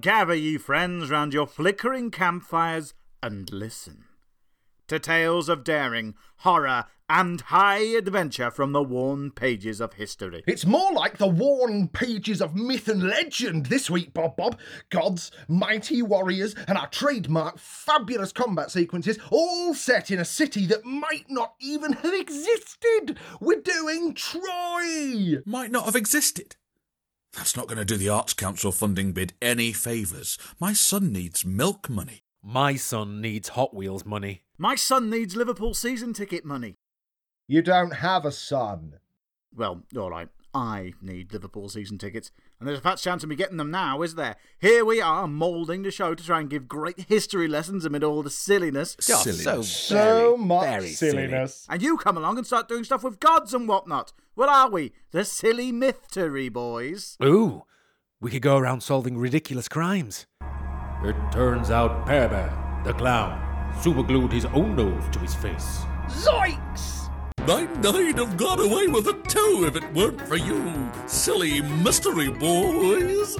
Come gather, ye friends, round your flickering campfires and listen to tales of daring, horror, and high adventure from the worn pages of history. It's more like the worn pages of myth and legend this week, Bob Bob. Gods, mighty warriors, and our trademark fabulous combat sequences, all set in a city that might not even have existed. We're doing Troy! Might not have existed. That's not going to do the Arts Council funding bid any favours. My son needs milk money. My son needs Hot Wheels money. My son needs Liverpool season ticket money. You don't have a son. Well, all right. I need Liverpool season tickets, and there's a fat chance of me getting them now, is there? Here we are, moulding the show to try and give great history lessons amid all the silliness. Oh, Silliness. so So very, much very silly. silliness. And you come along and start doing stuff with gods and whatnot. What are we? The silly mystery boys? Ooh, we could go around solving ridiculous crimes. It turns out Pear Bear, the clown, superglued his own nose to his face. Zoinks! I'd nine have got away with it too if it weren't for you, silly mystery boys.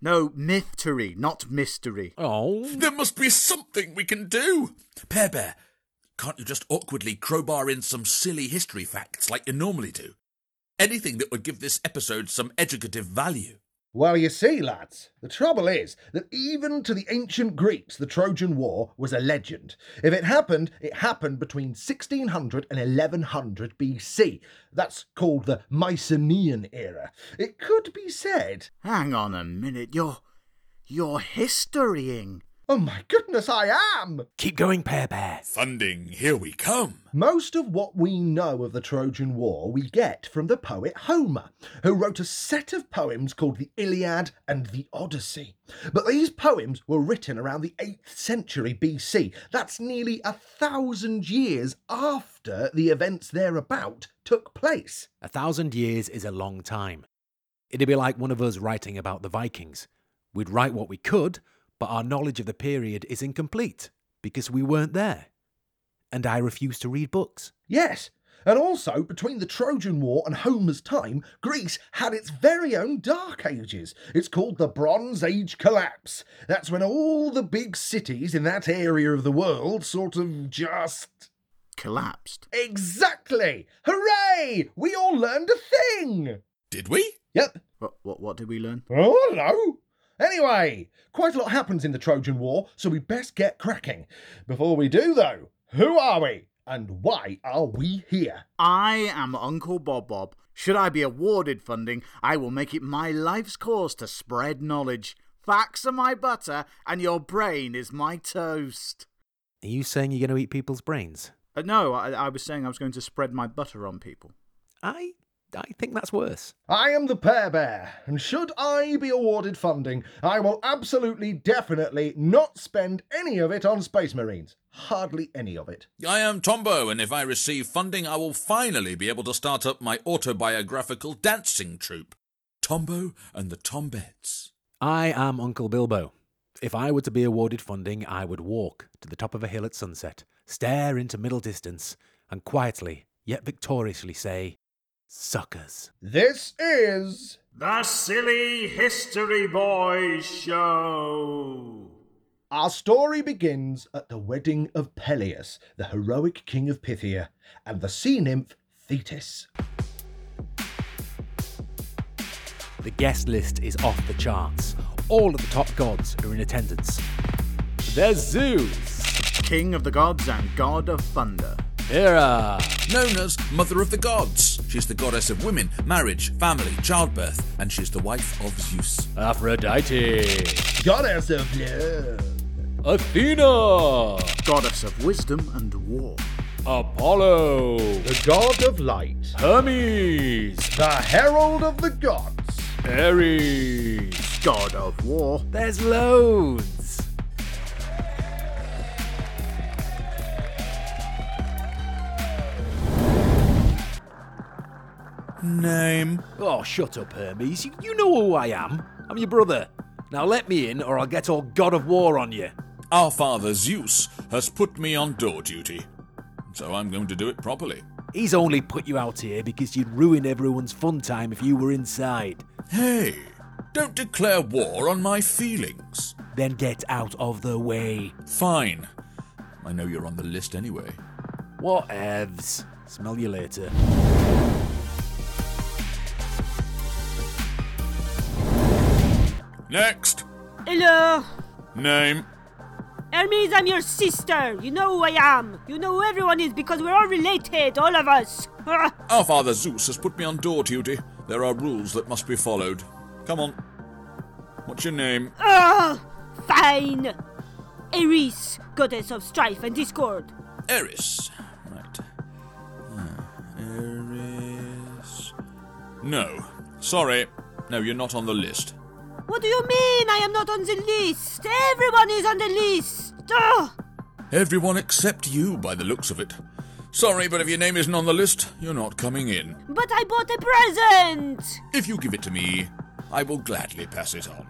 No, mystery, not mystery. Oh, There must be something we can do. Pear Bear, can't you just awkwardly crowbar in some silly history facts like you normally do? Anything that would give this episode some educative value. Well, you see, lads, the trouble is that even to the ancient Greeks, the Trojan War was a legend. If it happened, it happened between 1600 and 1100 BC. That's called the Mycenaean era. It could be said. Hang on a minute, you're. you're historying. Oh my goodness, I am! keep going, Pear Bear. Funding, here we come. Most of what we know of the Trojan War we get from the poet Homer, who wrote a set of poems called the Iliad and the Odyssey. But these poems were written around the 8th century BC. That's nearly a thousand years after the events thereabout took place. A thousand years is a long time. It'd be like one of us writing about the Vikings. We'd write what we could, but our knowledge of the period is incomplete because we weren't there. And I refuse to read books. Yes, and also between the Trojan War and Homer's time, Greece had its very own Dark Ages. It's called the Bronze Age Collapse. That's when all the big cities in that area of the world sort of just. Collapsed. Exactly! Hooray! We all learned a thing! Did we? Yep. What, what, what did we learn? Oh, hello! Anyway, quite a lot happens in the Trojan War, so we best get cracking. Before we do, though, who are we? And why are we here? I am Uncle Bob Bob. Should I be awarded funding, I will make it my life's course to spread knowledge. Facts are my butter, and your brain is my toast. Are you saying you're going to eat people's brains? Uh, no, I, I was saying I was going to spread my butter on people. I I think that's worse. I am the Pear Bear, and should I be awarded funding, I will absolutely, definitely not spend any of it on Space Marines. Hardly any of it. I am Tombo, and if I receive funding, I will finally be able to start up my autobiographical dancing troupe, Tombo and the Tombettes. I am Uncle Bilbo. If I were to be awarded funding, I would walk to the top of a hill at sunset, stare into middle distance, and quietly, yet victoriously say, Suckers. This is. The Silly History Boys Show. Our story begins at the wedding of Peleus, the heroic king of Pythia, and the sea nymph Thetis. The guest list is off the charts. All of the top gods are in attendance. There's Zeus, King of the gods and god of thunder. Hera, Known as Mother of the Gods, she's the goddess of women, marriage, family, childbirth, and she's the wife of Zeus. Aphrodite, Goddess of love. Athena, Goddess of wisdom and war. Apollo, The god of light. Hermes, The herald of the gods. Ares. God of war. There's loads. Name? Oh, shut up, Hermes. You, you know who I am. I'm your brother. Now let me in, or I'll get all God of War on you. Our father Zeus has put me on door duty, so I'm going to do it properly. He's only put you out here because you'd ruin everyone's fun time if you were inside. Hey, Don't declare war on my feelings. Then get out of the way. Fine. I know you're on the list anyway. Whatevs. Smell you later. Next. Hello. Name. Hermes, I'm your sister. You know who I am. You know who everyone is because we're all related, all of us. Ah, Our father Zeus has put me on door duty. There are rules that must be followed. Come on. What's your name? ah, fine. Eris, goddess of strife and discord. Eris. Right. Hmm, Eris. No. Sorry. No, you're not on the list. What do you mean I am not on the list? Everyone is on the list. Ah, Everyone except you, by the looks of it. Sorry, but if your name isn't on the list, you're not coming in. but I bought a present. If you give it to me, I will gladly pass it on.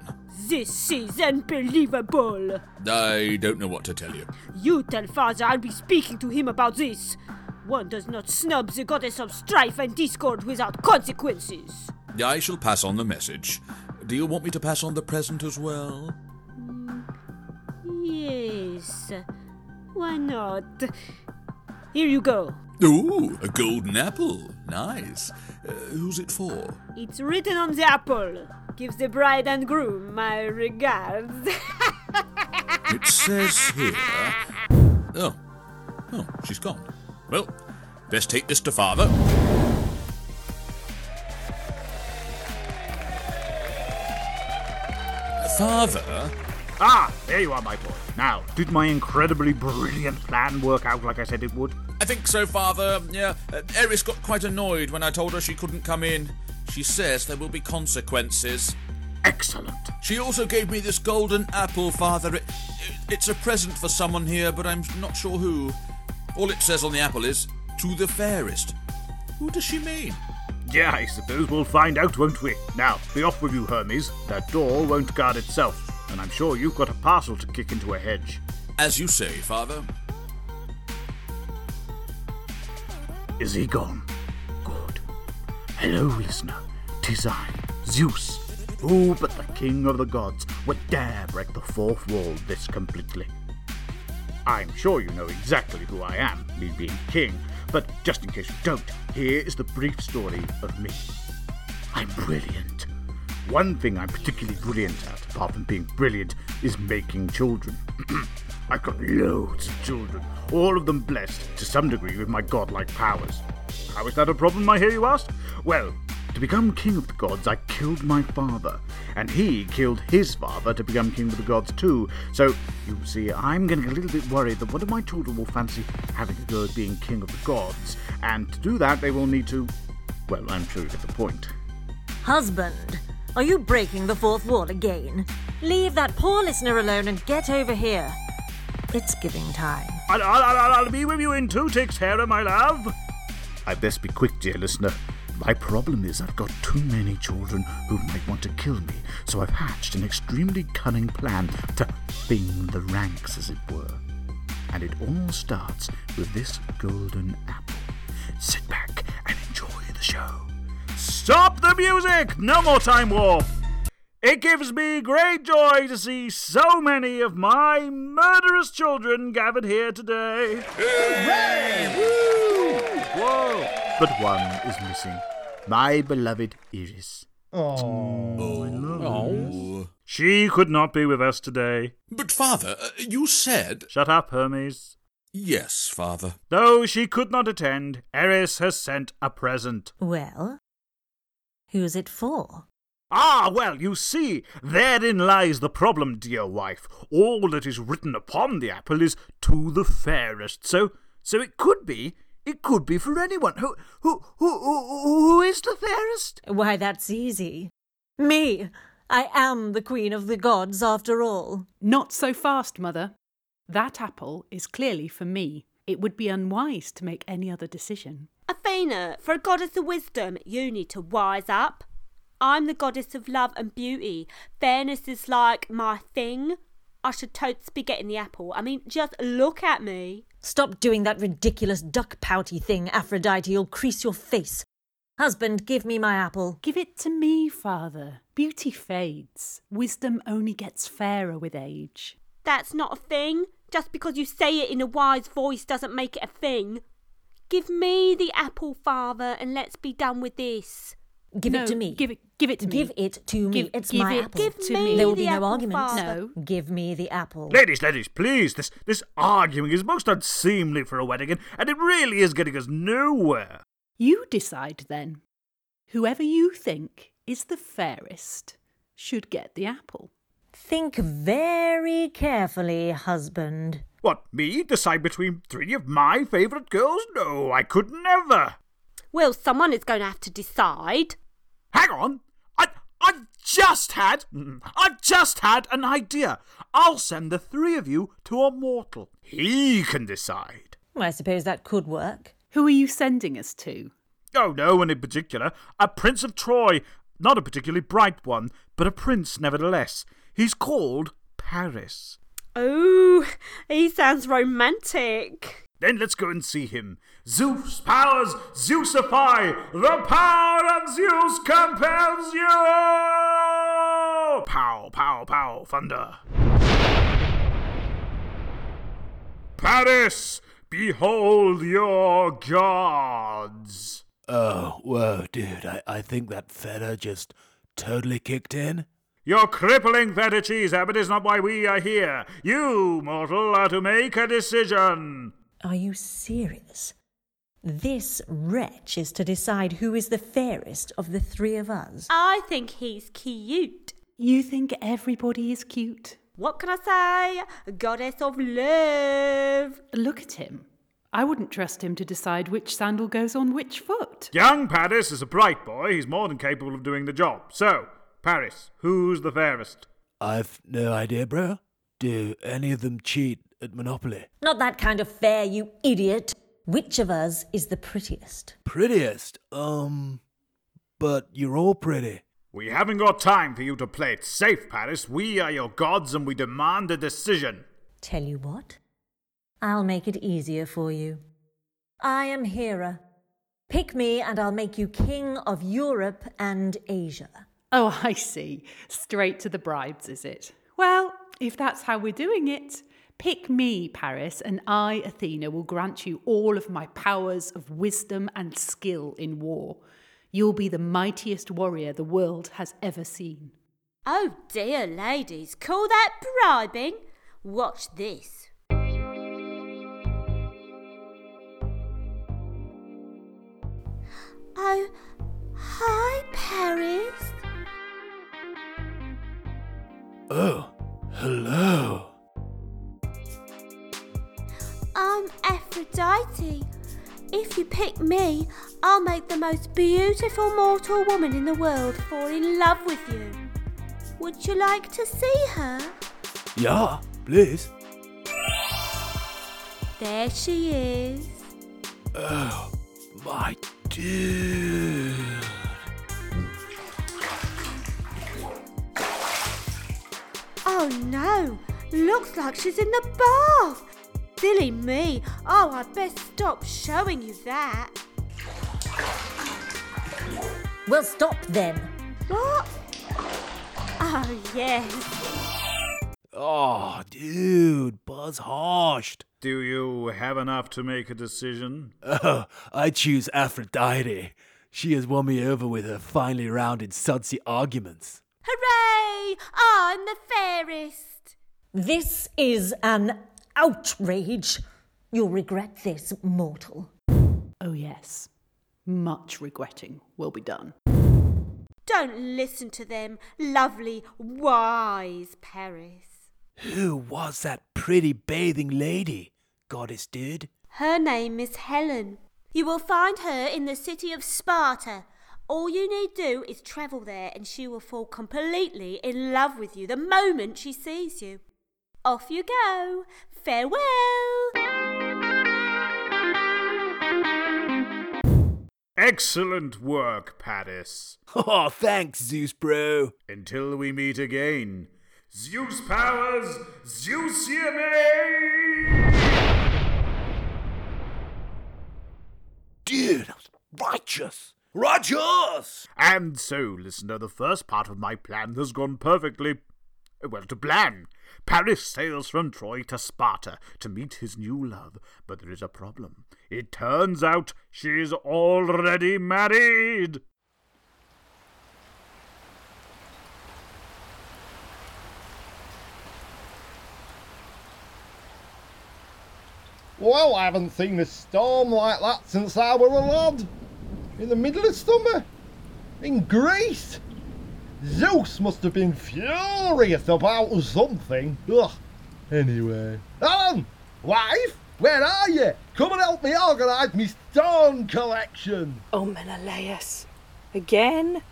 This is unbelievable. I don't know what to tell you. You tell father I'll be speaking to him about this. One does not snub the goddess of strife and discord without consequences. I shall pass on the message. Do you want me to pass on the present as well? Yes. Why not? Here you go. Ooh, a golden apple. Nice. Uh, who's it for? It's written on the apple. Gives the bride and groom my regards. It says here. Oh. Oh, she's gone. Well, best take this to father. Father? Ah, there you are, my boy. Now, did my incredibly brilliant plan work out like I said it would? I think so, father. Yeah, uh, Eris got quite annoyed when I told her she couldn't come in. She says there will be consequences. Excellent. She also gave me this golden apple, Father. It, it- it's a present for someone here, but I'm not sure who. All it says on the apple is, to the fairest. Who does she mean? Yeah, I suppose we'll find out, won't we? Now, be off with you, Hermes. That door won't guard itself, and I'm sure you've got a parcel to kick into a hedge. As you say, Father. Is he gone? Good. Hello, listener. Tis I, Zeus. Who but the king of the gods would dare break the fourth wall this completely? I'm sure you know exactly who I am, me being king, but just in case you don't, here is the brief story of me. I'm brilliant. One thing I'm particularly brilliant at, apart from being brilliant, is making children. I've got loads of children, all of them blessed to some degree with my godlike powers. How is that a problem, I hear you ask? Well, to become king of the gods, I killed my father, and he killed his father to become king of the gods too. So, you see, I'm getting a little bit worried that one of my children will fancy having a go at being king of the gods, and to do that, they will need to. Well, I'm sure you get the point. Husband, are you breaking the fourth wall again? Leave that poor listener alone and get over here. It's giving time. I'll, I'll, I'll, I'll be with you in two ticks, Hera, my love. I'd best be quick, dear listener. My problem is I've got too many children who might want to kill me, so I've hatched an extremely cunning plan to thin the ranks, as it were. And it all starts with this golden apple. Sit back and enjoy the show. Stop the music! No more time warp! It gives me great joy to see so many of my murderous children gathered here today. Hooray! Whoa! But one is missing. My beloved Eris. Oh. No. She could not be with us today. But, Father, uh, you said. Shut up, Hermes. Yes, Father. Though she could not attend, Eris has sent a present. Well, who's it for? Ah, well, you see, therein lies the problem, dear wife. All that is written upon the apple is to the fairest. So, so it could be, it could be for anyone. Who, who, who, who, who is the fairest? Why, that's easy. Me! I am the queen of the gods, after all. Not so fast, Mother. That apple is clearly for me. It would be unwise to make any other decision. Athena, for a goddess of wisdom, you need to wise up. I'm the goddess of love and beauty. Fairness is like my thing. I should totes be getting the apple. I mean, just look at me. Stop doing that ridiculous duck pouty thing, Aphrodite. You'll crease your face. Husband, give me my apple. Give it to me, Father. Beauty fades. Wisdom only gets fairer with age. That's not a thing. Just because you say it in a wise voice doesn't make it a thing. Give me the apple, father, and let's be done with this. Give No, it to me. Give it, give it to Give me. it to me. Give- it's give my it apple. Give to me me. There will the be no apple, arguments. father. No. Give me the apple. Ladies, ladies, please. This this arguing is most unseemly for a wedding, and, and it really is getting us nowhere. You decide then. Whoever you think is the fairest should get the apple. Think very carefully, husband. What, me decide between three of my favourite girls? No, I could never. Well, someone is going to have to decide. Hang on. I I've just had I've just had an idea. I'll send the three of you to a mortal. He can decide. Well, I suppose that could work. Who are you sending us to? Oh, no one in particular. A prince of Troy. Not a particularly bright one, but a prince nevertheless. He's called Paris. Oh, he sounds romantic. Then let's go and see him. Zeus powers Zeusify! The power of Zeus compels you! Pow, pow, pow, thunder. Paris, behold your gods! Oh, whoa, dude, I, I think that feta just totally kicked in. Your crippling feta cheese habit is not why we are here. You, mortal, are to make a decision. Are you serious? This wretch is to decide who is the fairest of the three of us. I think he's cute. You think everybody is cute? What can I say? Goddess of love. Look at him. I wouldn't trust him to decide which sandal goes on which foot. Young Paris is a bright boy. He's more than capable of doing the job. So, Paris, who's the fairest? I've no idea, bro. Do any of them cheat at Monopoly? Not that kind of fair, you idiot. Which of us is the prettiest? Prettiest? Um, but you're all pretty. We haven't got time for you to play it safe, Paris. We are your gods and we demand a decision. Tell you what, I'll make it easier for you. I am Hera. Pick me and I'll make you king of Europe and Asia. Oh, I see. Straight to the bribes, is it? Well, if that's how we're doing it, pick me, Paris, and I, Athena, will grant you all of my powers of wisdom and skill in war. You'll be the mightiest warrior the world has ever seen. Oh dear, ladies, call that bribing? Watch this. Oh, hi, Paris. Oh, hello. If you pick me, I'll make the most beautiful mortal woman in the world fall in love with you. Would you like to see her? Yeah, please. There she is. Oh, my dude. Oh no, looks like she's in the bath. Silly me. Oh, I'd best stop showing you that. Well, stop then. What? Oh, yes. Oh, dude, Buzz Harshed. Do you have enough to make a decision? Oh, I choose Aphrodite. She has won me over with her finely rounded sudsy arguments. Hooray! I'm the fairest. This is an outrage. You'll regret this, mortal. Oh, yes. Much regretting will be done. Don't listen to them, lovely, wise Paris. Who was that pretty bathing lady, goddess dude? Her name is Helen. You will find her in the city of Sparta. All you need do is travel there and she will fall completely in love with you the moment she sees you. Off you go. Farewell. Excellent work, Paris. Oh, thanks, Zeus bro. Until we meet again. Zeus powers, Zeusiane! Dude, that was righteous. Rogers! And so, listener, the first part of my plan has gone perfectly, well, to plan. Paris sails from Troy to Sparta to meet his new love, but there is a problem. It turns out she's already married. Well, I haven't seen a storm like that since I were a lad. In the middle of summer. In Greece. Zeus must have been furious about something. Ugh. Anyway. Helen! Wife! Where are you? Come and help me organise my stone collection. Oh, Menelaus. Again?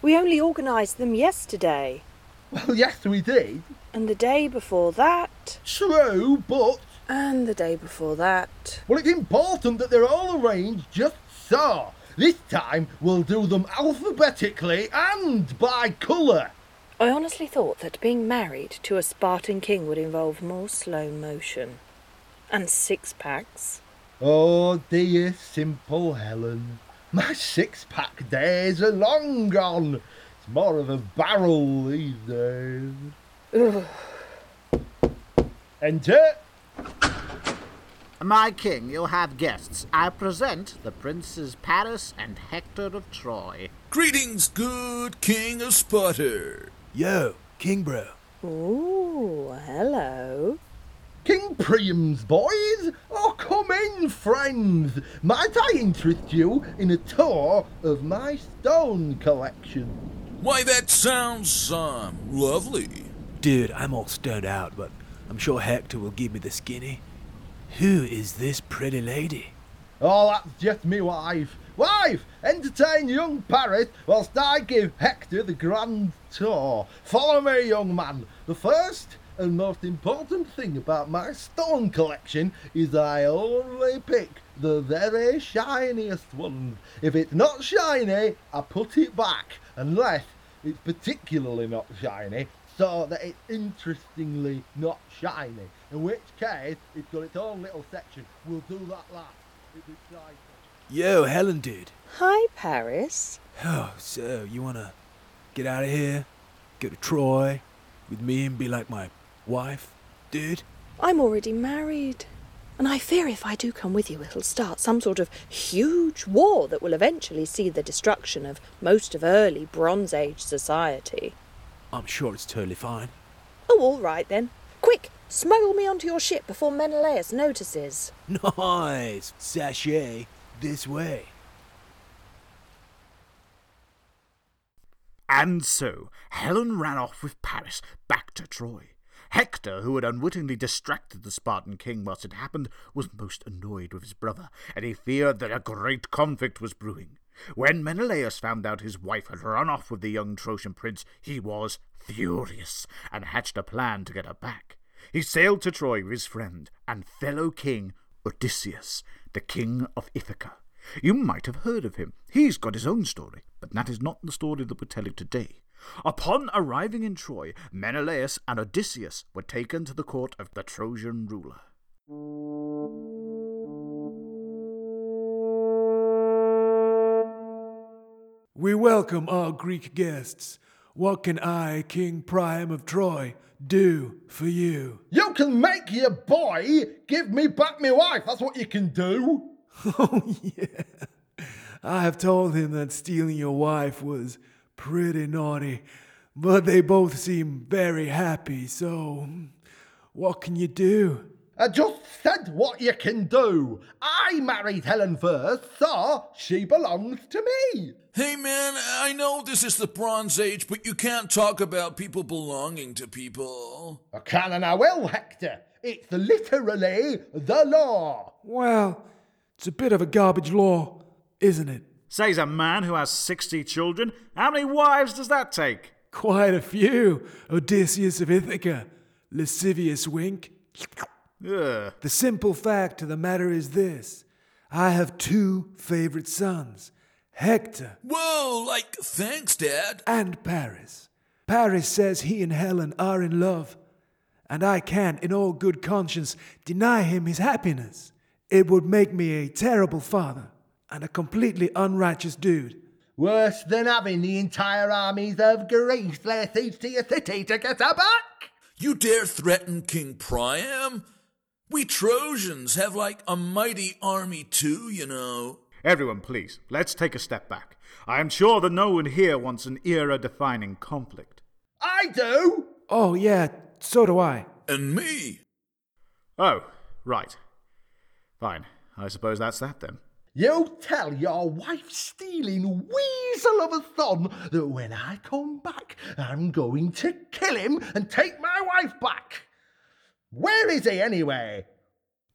We only organised them yesterday. Well, yes, we did. And the day before that. True, but. And the day before that. Well, it's important that they're all arranged just so. This time we'll do them alphabetically and by colour. I honestly thought that being married to a Spartan king would involve more slow motion. And six packs. Oh dear, simple Helen. My six pack days are long gone. It's more of a barrel these days. Ugh. Enter. My king, you'll have guests. I present the Princes Paris and Hector of Troy. Greetings, good king of Sparta. Yo, King Bro. Ooh, hello. King Priam's boys? Oh, come in, friends. Might I interest you in a tour of my stone collection? Why, that sounds, um, lovely. Dude, I'm all stoned out, but I'm sure Hector will give me the skinny. Who is this pretty lady? Oh, that's just me wife. Wife, entertain young Paris whilst I give Hector the grand tour. Follow me, young man. The first and most important thing about my stone collection is I only pick the very shiniest ones. If it's not shiny, I put it back, unless it's particularly not shiny, so that it's interestingly not shiny. In which case, it's got its own little section. We'll do that last. It's exciting. Yo, Helen, dude. Hi, Paris. Oh, so you wanna get out of here, go to Troy with me and be like my wife, dude? I'm already married. And I fear if I do come with you, it'll start some sort of huge war that will eventually see the destruction of most of early Bronze Age society. I'm sure it's totally fine. Oh, all right then. Quick, smuggle me onto your ship before Menelaus notices. Nice, sachet this way. And so Helen ran off with Paris back to Troy. Hector, who had unwittingly distracted the Spartan king whilst it happened, was most annoyed with his brother, and he feared that a great conflict was brewing. When Menelaus found out his wife had run off with the young Trojan prince, he was furious, and hatched a plan to get her back. He sailed to Troy with his friend and fellow king Odysseus, the king of Ithaca. You might have heard of him. He's got his own story, but that is not the story that we're telling today. Upon arriving in Troy, Menelaus and Odysseus were taken to the court of the Trojan ruler. We welcome our Greek guests. What can I, King Priam of Troy, do for you? You can make your boy give me back my wife. That's what you can do. Oh, yeah. I have told him that stealing your wife was pretty naughty, but they both seem very happy, so what can you do? I just said what you can do. I married Helen first, so she belongs to me. Hey man, I know this is the Bronze Age, but you can't talk about people belonging to people. I can and I will, Hector. It's literally the law. Well, it's a bit of a garbage law, isn't it? Says a man who has sixty children. How many wives does that take? Quite a few, Odysseus of Ithaca, lascivious wink. Ugh. The simple fact of the matter is this I have two favorite sons, Hector Whoa, like, thanks, Dad. and Paris. Paris says he and Helen are in love, and I can't, in all good conscience, deny him his happiness. It would make me a terrible father. and a completely unrighteous dude. Worse than having the entire armies of Greece lay siege to your city to get her back. You dare threaten King Priam? We Trojans have like a mighty army too, you know. Everyone, please, let's take a step back. I am sure that no one here wants an era defining conflict. I do. Oh, yeah, so do I. And me. Oh, right. Fine. I suppose that's that then. You tell your wife stealing weasel of a son that when I come back, I'm going to kill him and take my wife back. Where is he anyway?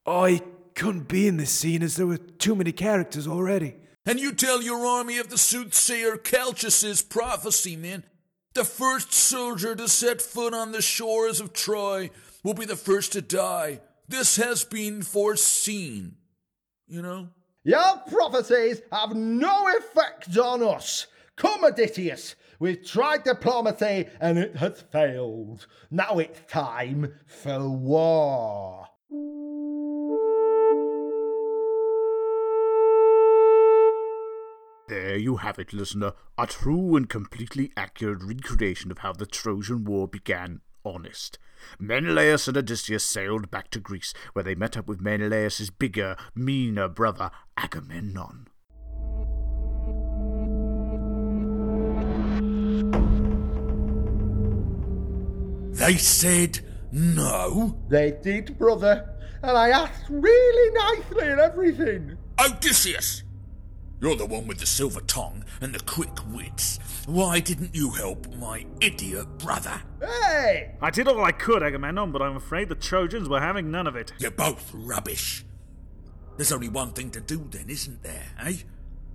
I couldn't be in this scene as there were too many characters already. And you tell your army of the soothsayer Calchas's prophecy, man. The first soldier to set foot on the shores of Troy will be the first to die. This has been foreseen. You know? Your prophecies have no effect on us. Come, Odysseus. We've tried diplomacy and it has failed. Now it's time for war. There you have it, listener. A true and completely accurate recreation of how the Trojan War began. Honest. Menelaus and Odysseus sailed back to Greece, where they met up with Menelaus's bigger, meaner brother, Agamemnon. They said no. They did, brother, and I asked really nicely and everything. Odysseus! You're the one with the silver tongue and the quick wits. Why didn't you help my idiot brother? Hey! I did all I could, Agamemnon, but I'm afraid the Trojans were having none of it. You're both rubbish. There's only one thing to do then, isn't there, eh?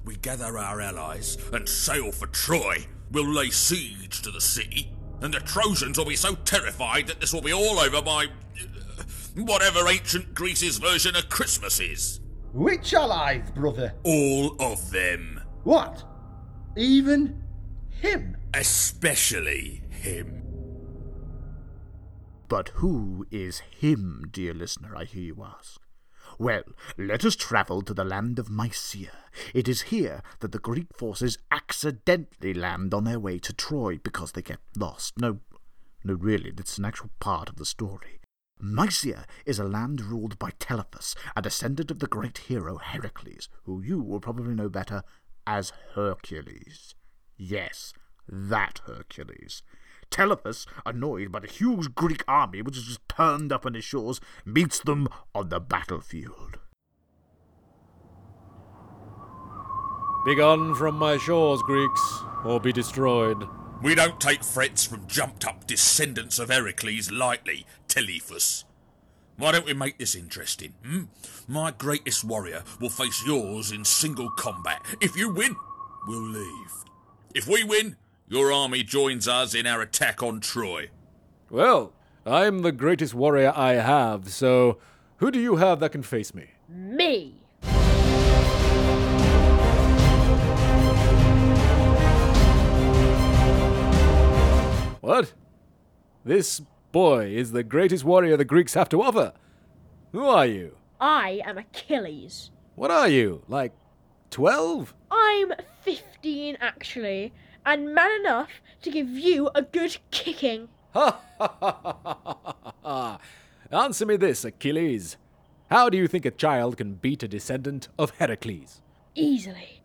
We gather our allies and sail for Troy. We'll lay siege to the city, and the Trojans will be so terrified that this will be all over by. uh, whatever ancient Greece's version of Christmas is. Which allies, brother? All of them. What? Even him? Especially him. But who is him, dear listener, I hear you ask? Well, let us travel to the land of Mysia. It is here that the Greek forces accidentally land on their way to Troy because they get lost. No, no, really, that's an actual part of the story. Mysia is a land ruled by Telephus, a descendant of the great hero Heracles, who you will probably know better as Hercules. Yes, that Hercules. Telephus, annoyed by the huge Greek army which has just turned up on his shores, meets them on the battlefield. Begone from my shores, Greeks, or be destroyed. We don't take threats from jumped up descendants of Heracles lightly, Telephus. Why don't we make this interesting? Hmm? My greatest warrior will face yours in single combat. If you win, we'll leave. If we win, your army joins us in our attack on Troy. Well, I'm the greatest warrior I have, so who do you have that can face me? Me. What? This boy is the greatest warrior the Greeks have to offer. Who are you? I am Achilles. What are you? Like 12? I'm 15 actually, and man enough to give you a good kicking. Ha ha ha ha ha ha! Answer me this, Achilles. How do you think a child can beat a descendant of Heracles? Easily.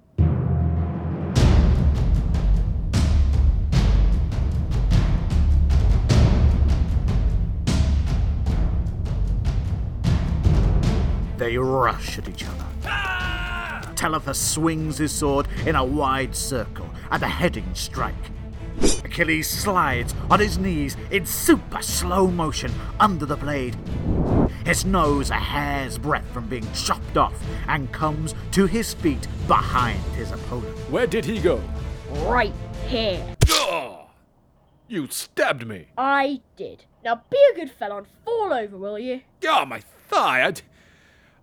They rush at each other. Telephus swings his sword in a wide circle, a beheading strike. Achilles slides on his knees in super slow motion under the blade. His nose a hair's breadth from being chopped off and comes to his feet behind his opponent. Where did he go? Right here. Oh, you stabbed me. I did. Now be a good fellow and fall over, will you? Ah, my thigh.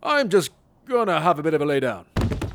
I, am just gonna have a bit of a lay down.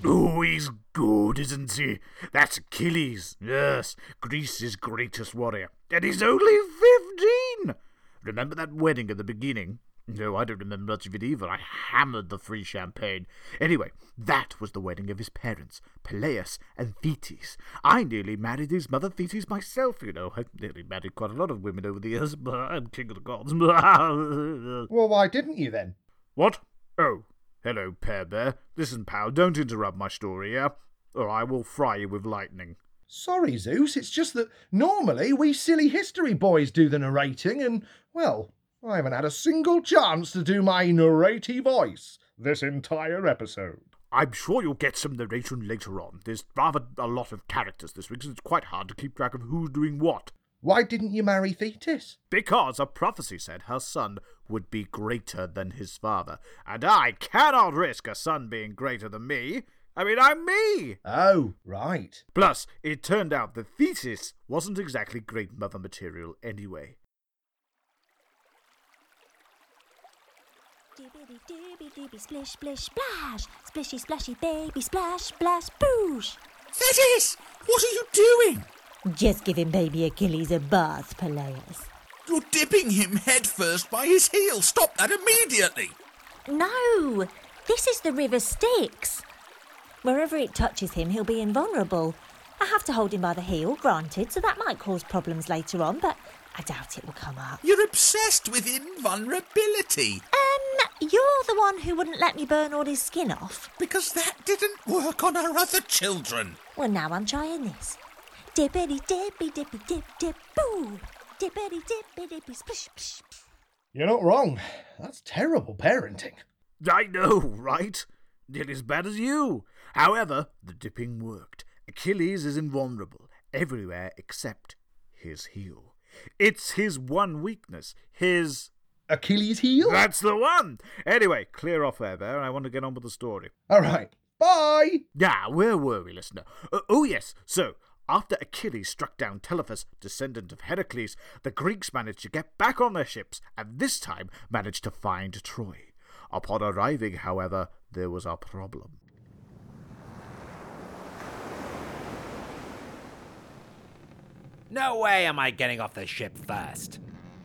Oh, he's good, isn't he? That's Achilles. Yes, Greece's greatest warrior. And he's only fifteen. Remember that wedding at the beginning? No, I don't remember much of it either. I hammered the free champagne. Anyway, that was the wedding of his parents, Peleus and Thetis. I nearly married his mother Thetis myself, you know. I've nearly married quite a lot of women over the years, but I'm king of the gods. Well, why didn't you then? what? Oh, hello, Pear Bear. Listen, pal, don't interrupt my story, yeah? Or I will fry you with lightning. Sorry, Zeus, it's just that normally we silly history boys do the narrating, and, well, I haven't had a single chance to do my narrative voice this entire episode. I'm sure you'll get some narration later on. There's rather a lot of characters this week, so it's quite hard to keep track of who's doing what. Why didn't you marry Thetis? Because a prophecy said her son would be greater than his father, and I cannot risk a son being greater than me. I mean, I'm me! Oh, right. Plus, it turned out the Thetis wasn't exactly great mother material anyway. Dibbity dibby dibby splish splish splash, splishy splashy baby splash splash boosh. Thetis! What are you doing? Just giving baby Achilles a bath, Peleus. You're dipping him headfirst by his heel. Stop that immediately. No, this is the river Styx. Wherever it touches him, he'll be invulnerable. I have to hold him by the heel, granted, so that might cause problems later on, but I doubt it will come up. You're obsessed with invulnerability. Um, you're the one who wouldn't let me burn all his skin off. Because that didn't work on our other children. Well, now I'm trying this. Dippity dippy dippy dip dip boo. Dippity dippy dippy splish splish. You're not wrong. That's terrible parenting. I know, right? Nearly as bad as you. However, the dipping worked. Achilles is invulnerable everywhere except his heel. It's his one weakness. His. Achilles' heel? That's the one! Anyway, clear off Pear Bear. I want to get on with the story. All right. Bye! Now, where were we, listener? Uh, oh, yes. So, after Achilles struck down Telephus, descendant of Heracles, the Greeks managed to get back on their ships and this time managed to find Troy. Upon arriving, however, there was a problem. No way am I getting off the ship first.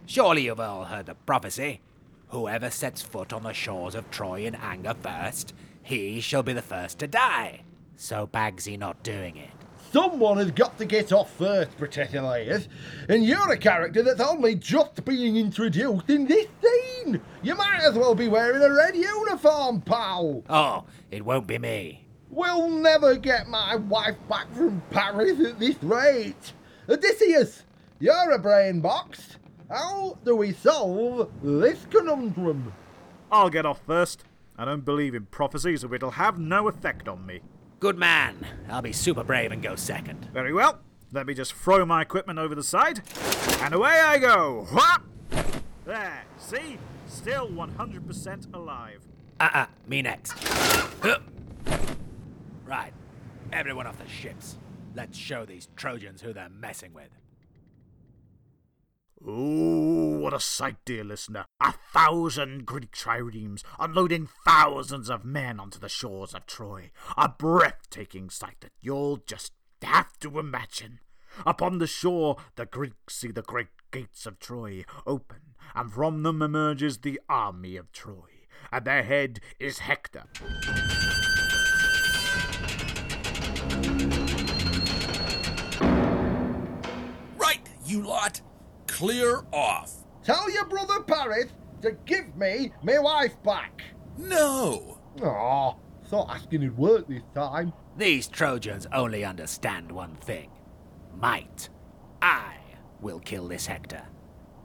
Surely you've all heard the prophecy. Whoever sets foot on the shores of Troy in anger first, he shall be the first to die. So Bagsy not doing it. Someone has got to get off first, Protesilaus, and you're a character that's only just being introduced in this scene. You might as well be wearing a red uniform, pal. Oh, it won't be me. We'll never get my wife back from Paris at this rate. Odysseus, you're a brain box. How do we solve this conundrum? I'll get off first. I don't believe in prophecies, so it'll have no effect on me. Good man. I'll be super brave and go second. Very well. Let me just throw my equipment over the side, and away I go. Whap! There, see? Still 100% alive. Uh uh, me next. Right, everyone off the ships. Let's show these Trojans who they're messing with. Ooh, what a sight, dear listener. A thousand Greek triremes unloading thousands of men onto the shores of Troy. A breathtaking sight that you'll just have to imagine. Upon the shore, the Greeks see the great gates of Troy open, and from them emerges the army of Troy. At their head is Hector. You lot. Clear off. Tell your brother Paris to give me my wife back. No. Aw, thought asking would work this time. These Trojans only understand one thing might. I will kill this Hector.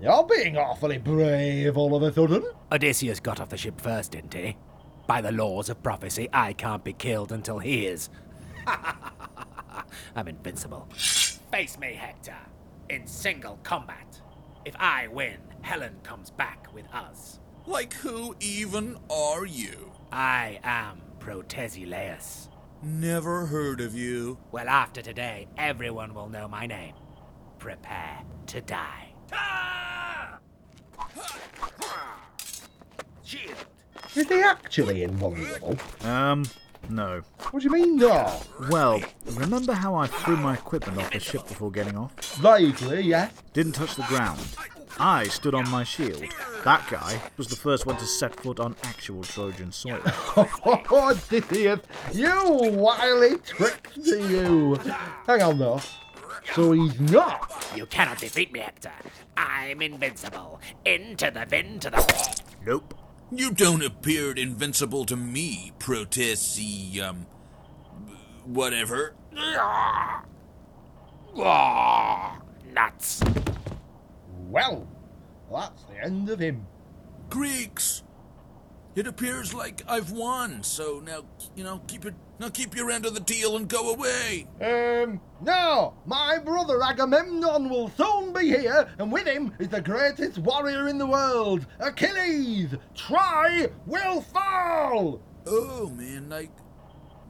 You're being awfully brave all of a sudden. Odysseus got off the ship first, didn't he? By the laws of prophecy, I can't be killed until he is. I'm invincible. Face me, Hector, in single combat. If I win, Helen comes back with us. Like who even are you? I am Protesilaus. Never heard of you. Well, after today, everyone will know my name. Prepare to die. Shield! Is he actually invulnerable? Um, no. What do you mean, no? Well, remember how I threw my equipment off the ship before getting off? Vaguely, yeah. Didn't touch the ground. I stood on my shield. That guy was the first one to set foot on actual Trojan soil. Oh, oh Odysseus, you wily trickster, you. Hang on, though. So he's not. You cannot defeat me, Hector. I'm invincible. Into the bin to the. Nope. You don't appear invincible to me, Protesi, um. whatever. Nuts. Well, that's the end of him. Greeks! It appears like I've won, so now, you know, keep it. Now keep your end of the deal and go away. Um, no, my brother Agamemnon will soon be here, and with him is the greatest warrior in the world, Achilles. Troy will fall. Oh, man, like,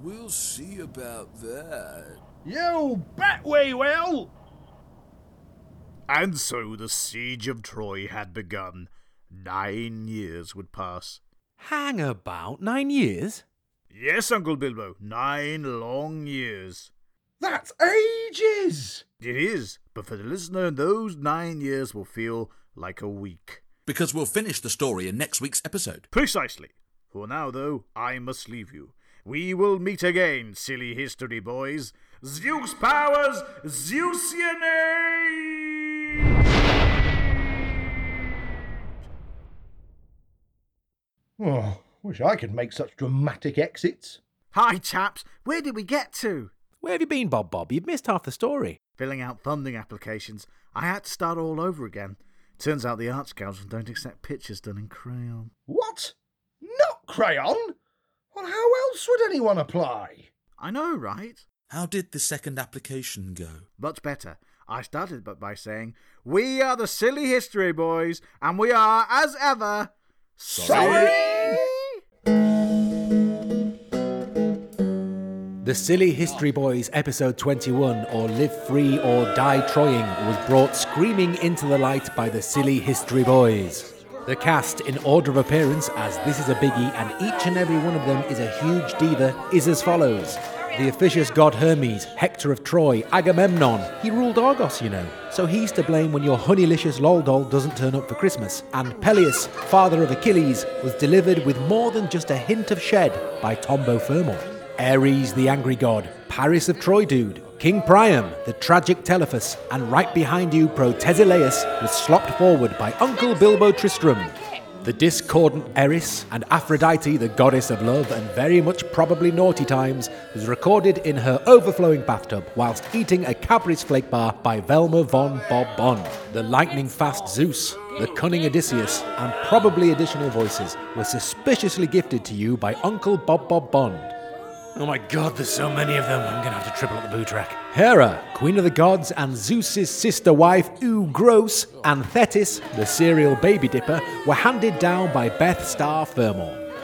we'll see about that. You bet we will. And so the siege of Troy had begun. Nine years would pass. Hang about nine years? Yes, Uncle Bilbo, nine long years. That's ages. It is, but for the listener, those nine years will feel like a week. Because we'll finish the story in next week's episode. Precisely. For now, though, I must leave you. We will meet again, silly history boys. Zeus powers, Zeusian Oh, wish I could make such dramatic exits. Hi, chaps. Where did we get to? Where have you been, Bob Bob? You've missed half the story. Filling out funding applications. I had to start all over again. Turns out the Arts Council don't accept pictures done in crayon. What? Not crayon? Well, how else would anyone apply? I know, right? How did the second application go? Much better. I started but by saying, We are the silly history boys, and we are, as ever, Sorry? The Silly History Boys episode 21, or Live Free or Die Troying, was brought screaming into the light by the Silly History Boys. The cast, in order of appearance, as this is a biggie and each and every one of them is a huge diva, is as follows. The officious god Hermes, Hector of Troy, Agamemnon. He ruled Argos, you know. So he's to blame when your honeylicious lol doll doesn't turn up for Christmas. And Peleus, father of Achilles, was delivered with more than just a hint of shed by Tombo Fermor. Ares, the angry god, Paris of Troy dude, King Priam, the tragic Telephus, and right behind you, Protesilaus, was slopped forward by Uncle Bilbo Tristram. The discordant Eris and Aphrodite, the goddess of love and very much probably naughty times, was recorded in her overflowing bathtub whilst eating a Cadbury's flake bar by Velma von Bob Bond. The lightning fast Zeus, the cunning Odysseus, and probably additional voices were suspiciously gifted to you by Uncle Bob Bob Bond. Oh my god, there's so many of them. I'm gonna have to triple up the boo track. Hera, queen of the gods, and Zeus's sister wife, ooh gross, and Thetis, the serial baby dipper, were handed down by Beth Star.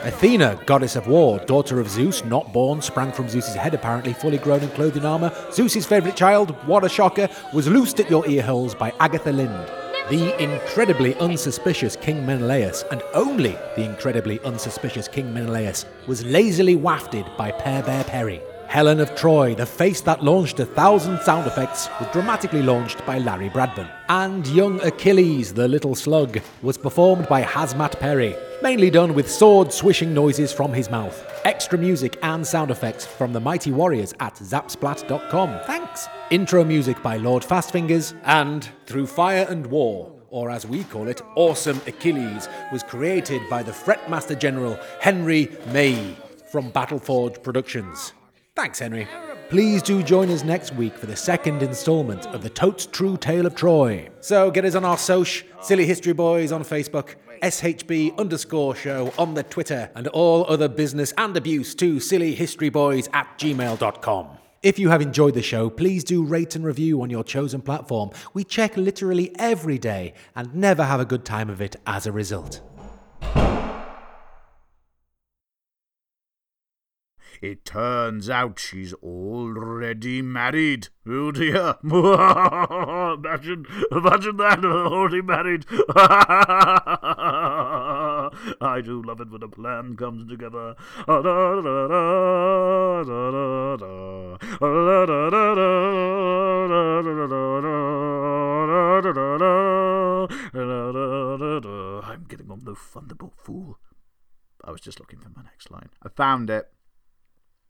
Athena, goddess of war, daughter of Zeus, not born, sprang from Zeus's head, apparently fully grown and clothed in armour. Zeus's favourite child, what a shocker, was loosed at your ear holes by Agatha Lind. The incredibly unsuspicious King Menelaus, and only the incredibly unsuspicious King Menelaus, was lazily wafted by Pear Bear Perry. Helen of Troy, the face that launched a thousand sound effects, was dramatically launched by Larry Bradburn. And young Achilles, the little slug, was performed by Hazmat Perry, mainly done with sword swishing noises from his mouth. Extra music and sound effects from the mighty warriors at zapsplat.com. Thanks. Intro music by Lord Fastfingers and Through Fire and War, or as we call it, Awesome Achilles, was created by the Fretmaster General Henry May from BattleForge Productions. Thanks, Henry. Please do join us next week for the second instalment of the Totes True Tale of Troy. So get us on our soch, Silly History Boys on Facebook, SHB underscore show on the Twitter, and all other business and abuse to sillyhistoryboys at gmail.com. If you have enjoyed the show, please do rate and review on your chosen platform. We check literally every day and never have a good time of it as a result. It turns out she's already married. Oh dear. imagine, imagine that, already married. I do love it when a plan comes together. I'm getting on the thunderbolt fool. I was just looking for my next line. I found it.